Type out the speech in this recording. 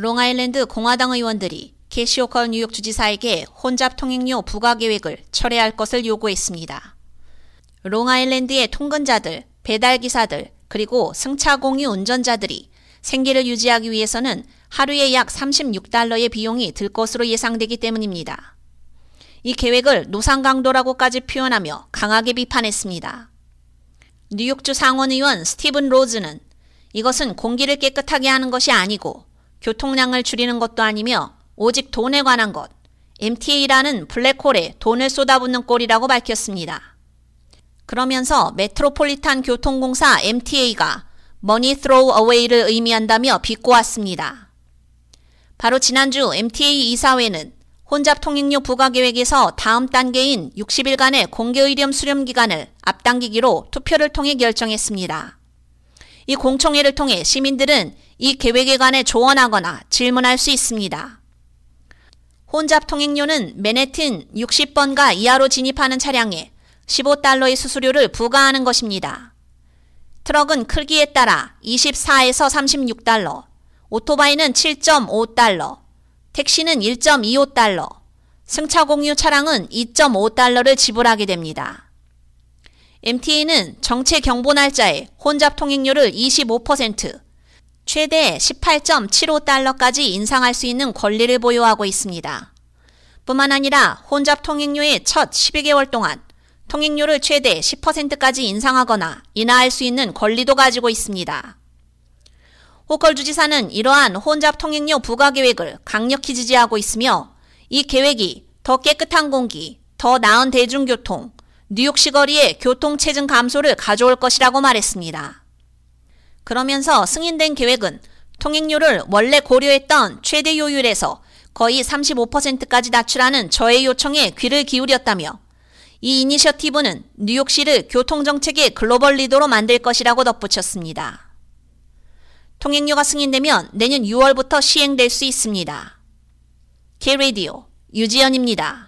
롱아일랜드 공화당 의원들이 캐시 호컬 뉴욕 주지사에게 혼잡 통행료 부과 계획을 철회할 것을 요구했습니다. 롱아일랜드의 통근자들, 배달기사들, 그리고 승차 공유 운전자들이 생계를 유지하기 위해서는 하루에 약 36달러의 비용이 들 것으로 예상되기 때문입니다. 이 계획을 노상 강도라고까지 표현하며 강하게 비판했습니다. 뉴욕주 상원의원 스티븐 로즈는 이것은 공기를 깨끗하게 하는 것이 아니고 교통량을 줄이는 것도 아니며 오직 돈에 관한 것, MTA라는 블랙홀에 돈을 쏟아붓는 꼴이라고 밝혔습니다. 그러면서 메트로폴리탄 교통공사 MTA가 머니 throw away를 의미한다며 비꼬았습니다. 바로 지난주 MTA 이사회는 혼잡 통행료 부과 계획에서 다음 단계인 60일간의 공개 의렴 수렴 기간을 앞당기기로 투표를 통해 결정했습니다. 이 공청회를 통해 시민들은 이 계획에 관해 조언하거나 질문할 수 있습니다. 혼잡 통행료는 맨해튼 60번가 이하로 진입하는 차량에 15달러의 수수료를 부과하는 것입니다. 트럭은 크기에 따라 24에서 36달러, 오토바이는 7.5달러, 택시는 1.25달러, 승차 공유 차량은 2.5달러를 지불하게 됩니다. MTA는 정체 경보 날짜에 혼잡 통행료를 25%, 최대 18.75달러까지 인상할 수 있는 권리를 보유하고 있습니다. 뿐만 아니라 혼잡 통행료의 첫 12개월 동안 통행료를 최대 10%까지 인상하거나 인하할 수 있는 권리도 가지고 있습니다. 호컬 주지사는 이러한 혼잡 통행료 부과 계획을 강력히 지지하고 있으며 이 계획이 더 깨끗한 공기, 더 나은 대중교통, 뉴욕시 거리의 교통체증 감소를 가져올 것이라고 말했습니다. 그러면서 승인된 계획은 통행료를 원래 고려했던 최대 요율에서 거의 35%까지 낮추라는 저의 요청에 귀를 기울였다며 이 이니셔티브는 뉴욕시를 교통정책의 글로벌 리더로 만들 것이라고 덧붙였습니다. 통행료가 승인되면 내년 6월부터 시행될 수 있습니다. K-Radio 유지연입니다.